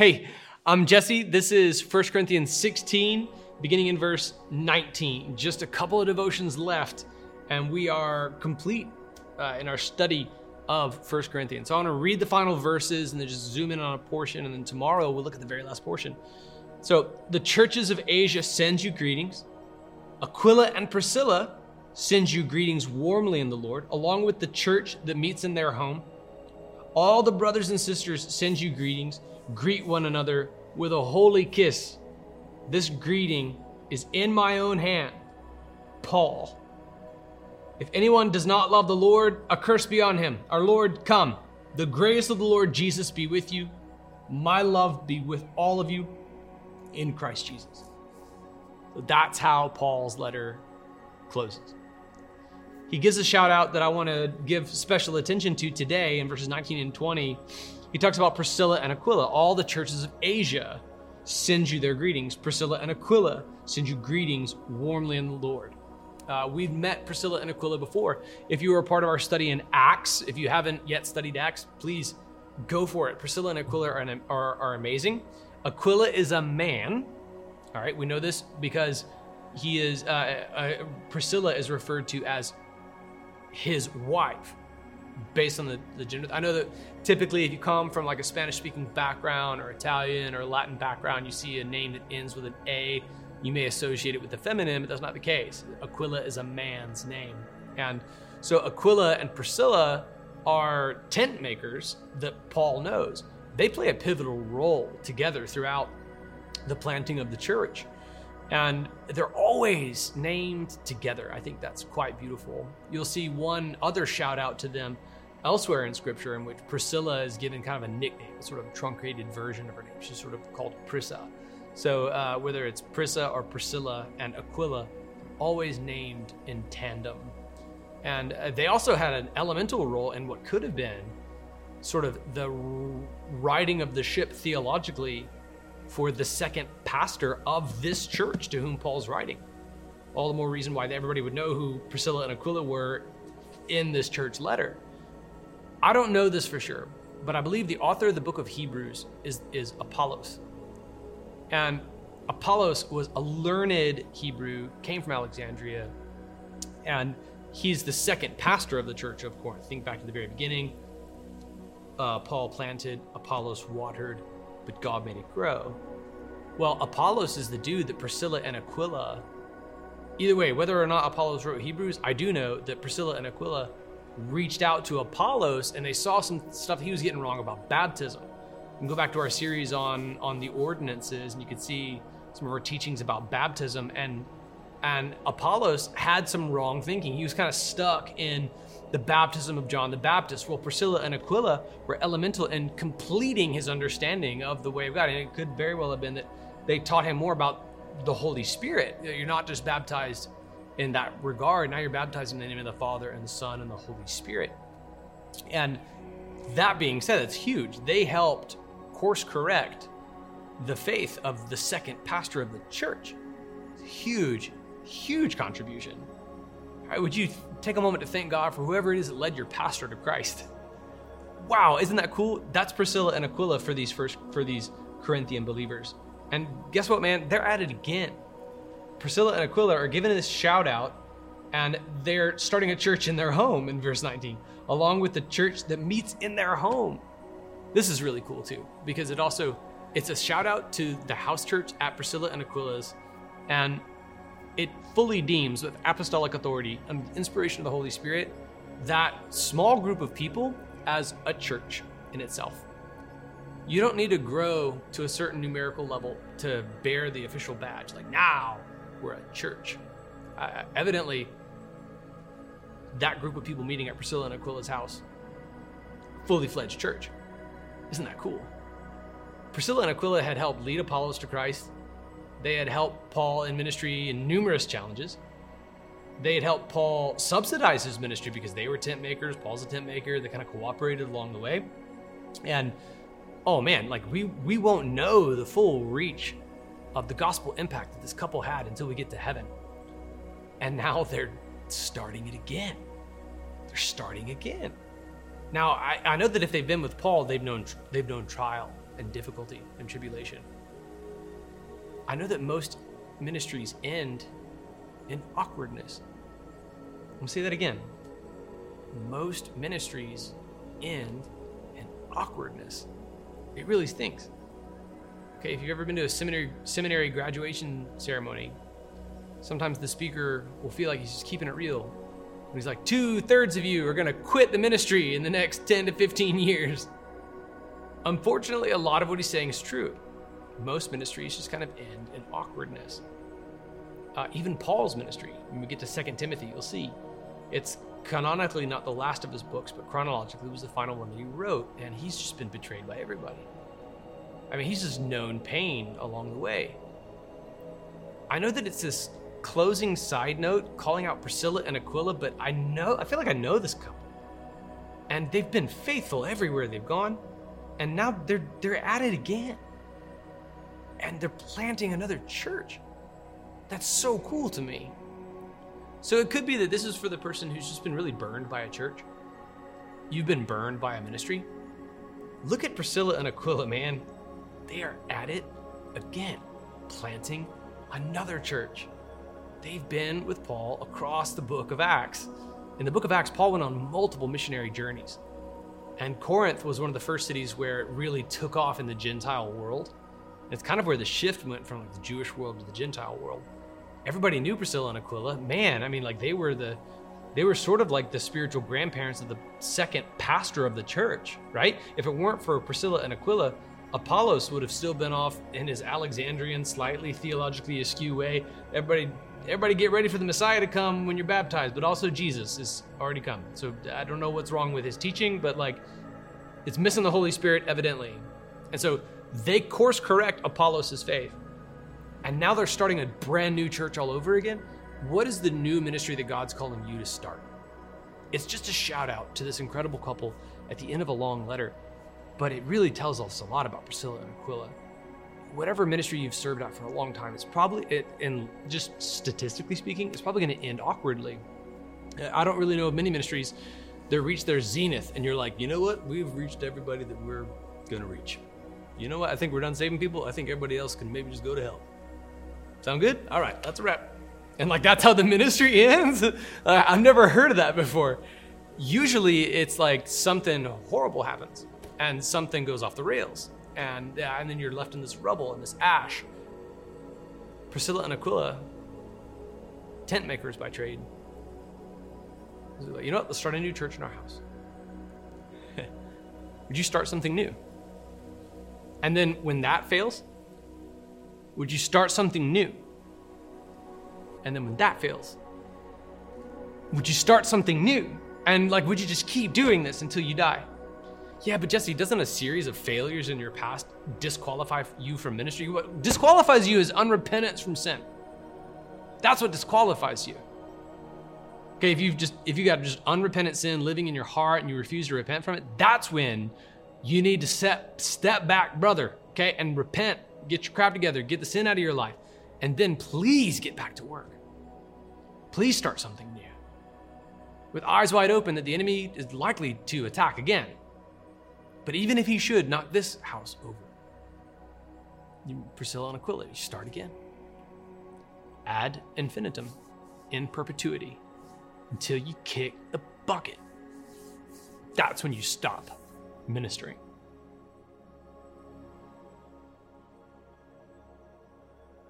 Hey, I'm Jesse. This is 1 Corinthians 16, beginning in verse 19. Just a couple of devotions left, and we are complete uh, in our study of 1 Corinthians. So I want to read the final verses and then just zoom in on a portion, and then tomorrow we'll look at the very last portion. So the churches of Asia send you greetings. Aquila and Priscilla send you greetings warmly in the Lord, along with the church that meets in their home. All the brothers and sisters send you greetings greet one another with a holy kiss. This greeting is in my own hand. Paul. If anyone does not love the Lord, a curse be on him. Our Lord, come. The grace of the Lord Jesus be with you. My love be with all of you in Christ Jesus. So that's how Paul's letter closes. He gives a shout out that I want to give special attention to today in verses 19 and 20 he talks about Priscilla and Aquila. All the churches of Asia send you their greetings. Priscilla and Aquila send you greetings warmly in the Lord. Uh, we've met Priscilla and Aquila before. If you were a part of our study in Acts, if you haven't yet studied Acts, please go for it. Priscilla and Aquila are, are, are amazing. Aquila is a man. All right, we know this because he is, uh, uh, Priscilla is referred to as his wife based on the, the gender. I know that typically if you come from like a Spanish speaking background or Italian or Latin background, you see a name that ends with an A, you may associate it with the feminine, but that's not the case. Aquila is a man's name. And so Aquila and Priscilla are tent makers that Paul knows. They play a pivotal role together throughout the planting of the church. And they're always named together. I think that's quite beautiful. You'll see one other shout out to them elsewhere in scripture in which Priscilla is given kind of a nickname, a sort of truncated version of her name. She's sort of called Prisca. So uh, whether it's Prisca or Priscilla and Aquila, always named in tandem. And uh, they also had an elemental role in what could have been sort of the riding of the ship theologically for the second pastor of this church to whom Paul's writing. All the more reason why everybody would know who Priscilla and Aquila were in this church letter. I don't know this for sure, but I believe the author of the book of Hebrews is, is Apollos. And Apollos was a learned Hebrew, came from Alexandria, and he's the second pastor of the church of Corinth. Think back to the very beginning. Uh, Paul planted, Apollos watered, but God made it grow. Well, Apollos is the dude that Priscilla and Aquila, either way, whether or not Apollos wrote Hebrews, I do know that Priscilla and Aquila reached out to Apollos and they saw some stuff he was getting wrong about baptism. You can go back to our series on on the ordinances, and you can see some of our teachings about baptism. And and Apollos had some wrong thinking. He was kind of stuck in the baptism of John the Baptist. Well, Priscilla and Aquila were elemental in completing his understanding of the way of God. And it could very well have been that they taught him more about the Holy Spirit. You're not just baptized in that regard. Now you're baptized in the name of the Father and the Son and the Holy Spirit. And that being said, it's huge. They helped course correct the faith of the second pastor of the church. Huge, huge contribution. Right, would you take a moment to thank God for whoever it is that led your pastor to Christ? Wow, isn't that cool? That's Priscilla and Aquila for these first for these Corinthian believers. And guess what, man? They're at it again. Priscilla and Aquila are given this shout out, and they're starting a church in their home in verse 19, along with the church that meets in their home. This is really cool too, because it also it's a shout out to the house church at Priscilla and Aquila's, and it fully deems with apostolic authority and inspiration of the Holy Spirit that small group of people as a church in itself. You don't need to grow to a certain numerical level to bear the official badge. Like now, we're a church. Uh, evidently, that group of people meeting at Priscilla and Aquila's house, fully fledged church. Isn't that cool? Priscilla and Aquila had helped lead Apollos to Christ. They had helped Paul in ministry in numerous challenges. They had helped Paul subsidize his ministry because they were tent makers. Paul's a tent maker. They kind of cooperated along the way. And oh man, like we we won't know the full reach of the gospel impact that this couple had until we get to heaven. And now they're starting it again. They're starting again. Now, I, I know that if they've been with Paul, they've known they've known trial and difficulty and tribulation. I know that most ministries end in awkwardness. Let me say that again. Most ministries end in awkwardness. It really stinks. Okay, if you've ever been to a seminary seminary graduation ceremony, sometimes the speaker will feel like he's just keeping it real. And he's like, two thirds of you are gonna quit the ministry in the next 10 to 15 years. Unfortunately, a lot of what he's saying is true. Most ministries just kind of end in awkwardness. Uh, even Paul's ministry, when we get to 2 Timothy, you'll see it's canonically not the last of his books, but chronologically was the final one that he wrote, and he's just been betrayed by everybody. I mean, he's just known pain along the way. I know that it's this closing side note calling out Priscilla and Aquila, but I know, I feel like I know this couple. And they've been faithful everywhere they've gone, and now they're they're at it again. And they're planting another church. That's so cool to me. So it could be that this is for the person who's just been really burned by a church. You've been burned by a ministry. Look at Priscilla and Aquila, man. They are at it again, planting another church. They've been with Paul across the book of Acts. In the book of Acts, Paul went on multiple missionary journeys. And Corinth was one of the first cities where it really took off in the Gentile world. It's kind of where the shift went from the Jewish world to the Gentile world everybody knew Priscilla and Aquila. Man, I mean, like they were the they were sort of like the spiritual grandparents of the second pastor of the church, right? If it weren't for Priscilla and Aquila, Apollos would have still been off in his Alexandrian, slightly theologically askew way. Everybody, everybody, get ready for the Messiah to come when you're baptized. But also Jesus is already come. So I don't know what's wrong with his teaching, but like, it's missing the Holy Spirit evidently. And so they course correct Apollos' faith and now they're starting a brand new church all over again. What is the new ministry that God's calling you to start? It's just a shout out to this incredible couple at the end of a long letter, but it really tells us a lot about Priscilla and Aquila. Whatever ministry you've served at for a long time, it's probably, it, and just statistically speaking, it's probably going to end awkwardly. I don't really know of many ministries that reach their zenith, and you're like, you know what? We've reached everybody that we're going to reach. You know what? I think we're done saving people. I think everybody else can maybe just go to hell. Sound good? All right, that's a wrap. And like that's how the ministry ends? I've never heard of that before. Usually it's like something horrible happens and something goes off the rails. And, and then you're left in this rubble and this ash. Priscilla and Aquila, tent makers by trade. You know what? Let's start a new church in our house. Would you start something new? And then when that fails, would you start something new? And then when that fails, would you start something new? And like, would you just keep doing this until you die? Yeah, but Jesse, doesn't a series of failures in your past disqualify you from ministry? What disqualifies you is unrepentance from sin. That's what disqualifies you. Okay, if you've just if you got just unrepentant sin living in your heart and you refuse to repent from it, that's when you need to step step back, brother, okay, and repent get your crap together, get the sin out of your life, and then please get back to work. Please start something new. With eyes wide open that the enemy is likely to attack again. But even if he should, knock this house over. Priscilla and Aquila, you start again. Ad infinitum, in perpetuity, until you kick the bucket. That's when you stop ministering.